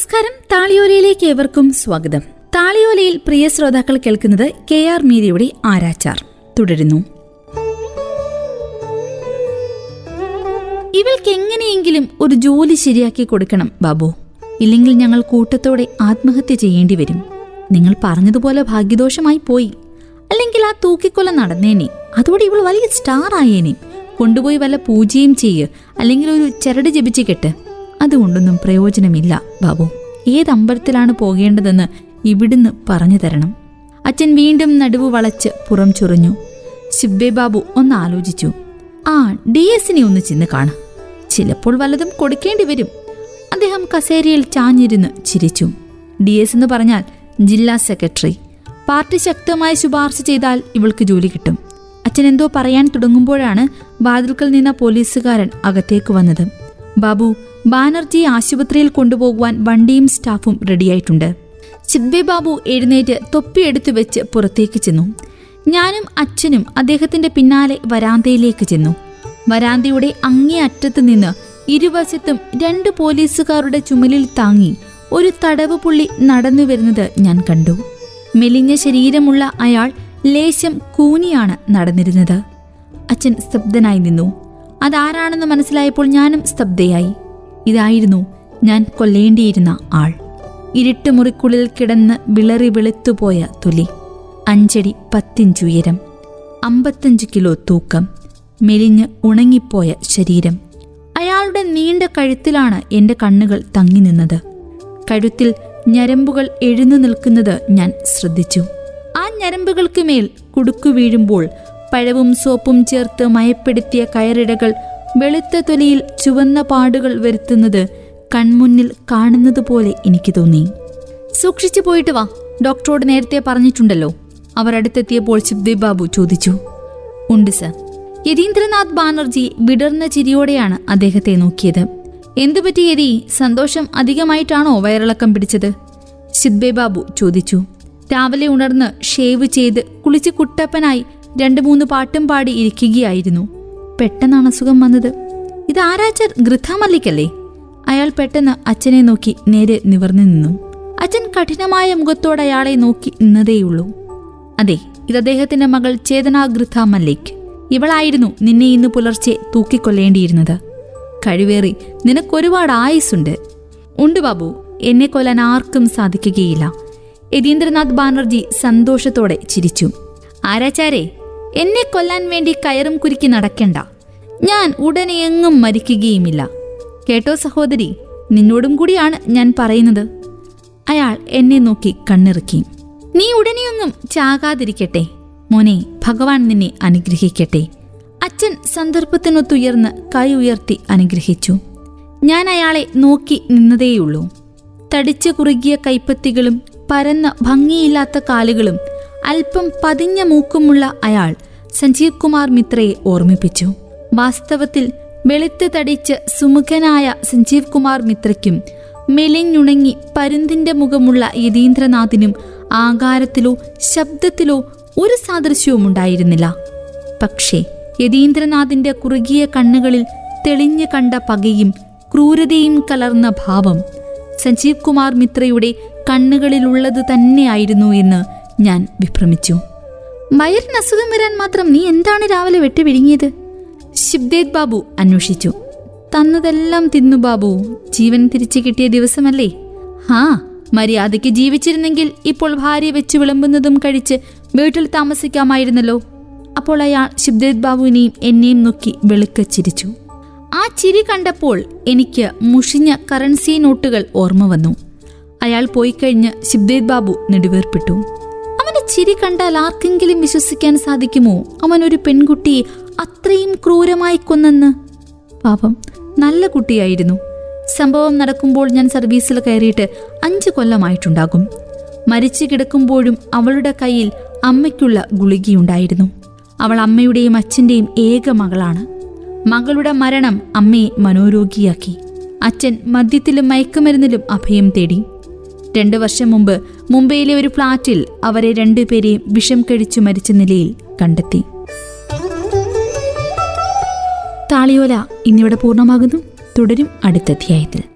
നമസ്കാരം. താളിയോലയിലേക്ക് ഏവർക്കും സ്വാഗതം. താളിയോലയിൽ പ്രിയ ശ്രോതാക്കൾ കേൾക്കുന്നത് കെ ആർ മീരയുടെ ആരാച്ചാർ. തുടരുന്നു. ഇവൾക്ക് എങ്ങനെയെങ്കിലും ഒരു ജോലി ശരിയാക്കി കൊടുക്കണം ബാബു. ഇല്ലെങ്കിൽ ഞങ്ങൾ കൂട്ടത്തോടെ ആത്മഹത്യ ചെയ്യേണ്ടി വരും. നിങ്ങൾ പറഞ്ഞതുപോലെ ഭാഗ്യദോഷമായി പോയി. അല്ലെങ്കിൽ ആ തൂക്കിക്കൊല നടന്നേനെ. അതോടെ ഇവൾ വലിയ സ്റ്റാർ ആയേനെ കൊണ്ടുപോയി വല്ല പൂജയും ചെയ്യ്. അല്ലെങ്കിൽ ഒരു ചരട് ജപിച്ച് കെട്ട്. അതുകൊണ്ടൊന്നും പ്രയോജനമില്ല ബാബു. ഏത് അമ്പലത്തിലാണ് പോകേണ്ടതെന്ന് ഇവിടുന്ന് പറഞ്ഞു തരണം. അച്ഛൻ വീണ്ടും നടുവ് വളച്ച് പുറം ചൊറിഞ്ഞു. ശിബ്ബെ ബാബു ഒന്ന് ആലോചിച്ചു. ആ ഡി എസിനെ ഒന്ന് ചെന്ന് കാണ. ചിലപ്പോൾ വല്ലതും കൊടുക്കേണ്ടി വരും. അദ്ദേഹം കസേരയിൽ ചാഞ്ഞിരുന്ന് ചിരിച്ചു. ഡി എസ് എന്ന് പറഞ്ഞാൽ ജില്ലാ സെക്രട്ടറി. പാർട്ടി ശക്തമായി ശുപാർശ ചെയ്താൽ ഇവൾക്ക് ജോലി കിട്ടും. അച്ഛൻ എന്തോ പറയാൻ തുടങ്ങുമ്പോഴാണ് വാതിൽക്കൽ നിന്ന പോലീസുകാരൻ അകത്തേക്ക് വന്നത്. ബാബു ബാനർജിയെ ആശുപത്രിയിൽ കൊണ്ടുപോകുവാൻ വണ്ടിയും സ്റ്റാഫും റെഡിയായിട്ടുണ്ട്. ചിബ്ബെ ബാബു എഴുന്നേറ്റ് തൊപ്പിയെടുത്തു വെച്ച് പുറത്തേക്ക് ചെന്നു. ഞാനും അച്ഛനും അദ്ദേഹത്തിന്റെ പിന്നാലെ വരാന്തയിലേക്ക് ചെന്നു. വരാന്തയുടെ അങ്ങേ അറ്റത്ത് നിന്ന് ഇരുവശത്തും രണ്ട് പോലീസുകാരുടെ ചുമലിൽ താങ്ങി ഒരു തടവ് പുള്ളി നടന്നു വരുന്നത് ഞാൻ കണ്ടു. മെലിഞ്ഞ ശരീരമുള്ള അയാൾ ലേശം കൂനിയാണ് നടന്നിരുന്നത്. അച്ഛൻ സ്തബ്ധനായി നിന്നു. അതാരാണെന്ന് മനസ്സിലായപ്പോൾ ഞാനും സ്തബ്ധയായി. ഇതായിരുന്നു ഞാൻ കൊല്ലേണ്ടിയിരുന്ന ആൾ. ഇരുട്ട് മുറിക്കുള്ളിൽ കിടന്ന് വിളറി വെളുത്തുപോയ തൊലി. അഞ്ചടി പത്തിഞ്ച് ഉയരം. അമ്പത്തഞ്ച് കിലോ തൂക്കം. മെലിഞ്ഞ് ഉണങ്ങിപ്പോയ ശരീരം. അയാളുടെ നീണ്ട കഴുത്തിലാണ് എന്റെ കണ്ണുകൾ തങ്ങി നിന്നത്. കഴുത്തിൽ ഞരമ്പുകൾ എഴുന്നു നിൽക്കുന്നത് ഞാൻ ശ്രദ്ധിച്ചു. ആ ഞരമ്പുകൾക്ക് മേൽ കുടുക്കു വീഴുമ്പോൾ പഴവും സോപ്പും ചേർത്ത് മയപ്പെടുത്തിയ കയറിടകൾ വെളുത്ത തൊലിയിൽ ചുവന്ന പാടുകൾ വരുത്തുന്നത് കൺമുന്നിൽ കാണുന്നത് പോലെ എനിക്ക് തോന്നി. സൂക്ഷിച്ചു പോയിട്ട് വാ. ഡോക്ടറോട് നേരത്തെ പറഞ്ഞിട്ടുണ്ടല്ലോ. അവർ അടുത്തെത്തിയപ്പോൾ ശിവദേവ് ബാബു ചോദിച്ചു. ഉണ്ട് സർ. യതീന്ദ്രനാഥ് ബാനർജി വിടർന്ന ചിരിയോടെയാണ് അദ്ദേഹത്തെ നോക്കിയത്. എന്തുപറ്റി യതി? സന്തോഷം അധികമായിട്ടാണോ വയറിളക്കം പിടിച്ചത്? ശിദ്ബേ ബാബു ചോദിച്ചു. രാവിലെ ഉണർന്ന് ഷേവ് ചെയ്ത് കുളിച്ച് കുട്ടപ്പനായി രണ്ട് മൂന്ന് പാട്ടും പാടി ഇരിക്കുകയായിരുന്നു. പെട്ടെന്നാണ് അസുഖം വന്നത്. ഇത് ആരാച്ചർ ഗൃഥാമല്ലിക്കല്ലേ അയാൾ പെട്ടെന്ന് അച്ഛനെ നോക്കി നേരെ നിവർന്നു നിന്നു. അച്ഛൻ കഠിനമായ മുഖത്തോടെ അയാളെ നോക്കി നിന്നതേയുള്ളൂ. അതെ ഇത് അദ്ദേഹത്തിന്റെ മകൾ ചേതന ഗൃഥ മല്ലിക്. ഇവളായിരുന്നു നിന്നെ ഇന്ന് പുലർച്ചെ തൂക്കിക്കൊല്ലേണ്ടിയിരുന്നത്. കഴിവേറി നിനക്കൊരുപാട് ആയുസുണ്ട് ഉണ്ട് ബാബു എന്നെ കൊല്ലാൻ ആർക്കും സാധിക്കുകയില്ല. യതീന്ദ്രനാഥ് ബാനർജി സന്തോഷത്തോടെ ചിരിച്ചു. ആരാചാരേ എന്നെ കൊല്ലാൻ വേണ്ടി കയറും കുരുക്കി നടക്കണ്ട. ഞാൻ ഉടനെ എങ്ങും മരിക്കുകയുമില്ല. കേട്ടോ സഹോദരി നിന്നോടും കൂടിയാണ് ഞാൻ പറയുന്നത്. അയാൾ എന്നെ നോക്കി കണ്ണിറുക്കി. നീ ഉടനെയൊന്നും ചാകാതിരിക്കട്ടെ. മോനെ ഭഗവാൻ നിന്നെ അനുഗ്രഹിക്കട്ടെ. അച്ഛൻ സന്ദർഭത്തിനൊത്തുയർന്ന് കൈ ഉയർത്തി അനുഗ്രഹിച്ചു. ഞാൻ അയാളെ നോക്കി നിന്നതേയുള്ളൂ. തടിച്ചു കുറുകിയ കൈപ്പത്തികളും പരന്ന ഭംഗിയില്ലാത്ത കാലുകളും അല്പം പതിഞ്ഞ മൂക്കുമുള്ള അയാൾ സഞ്ജീവ് കുമാർ മിത്രയെ ഓർമ്മിപ്പിച്ചു. വാസ്തവത്തിൽ വെളുത്ത് തടിച്ച് സുമുഖനായ സഞ്ജീവ് കുമാർ മിത്രയ്ക്കും മെലിഞ്ഞുണങ്ങി പരുന്തിന്റെ മുഖമുള്ള യതീന്ദ്രനാഥിനും ആകാരത്തിലോ ശബ്ദത്തിലോ ഒരു സാദൃശ്യവും ഉണ്ടായിരുന്നില്ല. പക്ഷേ യതീന്ദ്രനാഥിന്റെ കുറുകിയ കണ്ണുകളിൽ തെളിഞ്ഞു കണ്ട പകയും ക്രൂരതയും കലർന്ന ഭാവം സഞ്ജീവ് കുമാർ മിത്രയുടെ കണ്ണുകളിലുള്ളത് തന്നെയായിരുന്നു എന്ന് ഞാൻ വിഭ്രമിച്ചു. വയറിന് അസുഖം വരാൻ മാത്രം നീ എന്താണ് രാവിലെ വെട്ടി ശിബ്ദേദ് ബാബു അന്വേഷിച്ചു. തന്നതെല്ലാം തിന്നു ബാബു. ജീവൻ തിരിച്ചു കിട്ടിയ ദിവസമല്ലേ? ഹാ മര്യാദയ്ക്ക് ജീവിച്ചിരുന്നെങ്കിൽ ഇപ്പോൾ ഭാര്യ വെച്ച് വിളമ്പുന്നതും കഴിച്ച് വീട്ടിൽ താമസിക്കാമായിരുന്നല്ലോ. അപ്പോൾ അയാൾ ശിബ്ദേദ് ബാബുവിനെയും എന്നെയും നോക്കി വെളുക്ക ചിരിച്ചു. ആ ചിരി കണ്ടപ്പോൾ എനിക്ക് മുഷിഞ്ഞ കറൻസി നോട്ടുകൾ ഓർമ്മ വന്നു. അയാൾ പോയി കഴിഞ്ഞ് ശിബ്ദേദ് ബാബു നെടുവേർപ്പെട്ടു. ചിരി കണ്ടാൽ ആർക്കെങ്കിലും വിശ്വസിക്കാൻ സാധിക്കുമോ? അവൻ ഒരു പെൺകുട്ടി അത്രയും ക്രൂരമായി കൊന്നെന്ന്? പാപം നല്ല കുട്ടിയായിരുന്നു. സംഭവം നടക്കുമ്പോൾ ഞാൻ സർവീസിൽ കയറിയിട്ട് അഞ്ച് കൊല്ലമായിട്ടുണ്ടാകും. മരിച്ചു കിടക്കുമ്പോഴും അവളുടെ കയ്യിൽ അമ്മയ്ക്കുള്ള ഗുളികയുണ്ടായിരുന്നു. അവൾ അമ്മയുടെയും അച്ഛന്റെയും ഏക മകളാണ്. മകളുടെ മരണം അമ്മയെ മനോരോഗിയാക്കി. അച്ഛൻ മദ്യത്തിലും മയക്കുമരുന്നിലും അഭയം തേടി. രണ്ടു വർഷം മുമ്പ് മുംബൈയിലെ ഒരു ഫ്ളാറ്റിൽ അവരെ രണ്ടുപേരെയും വിഷം കഴിച്ചു മരിച്ച നിലയിൽ കണ്ടെത്തി. താളിയോല ഇന്നിവിടെ പൂർണമാകുന്നു. തുടരും അടുത്ത അധ്യായത്തിൽ.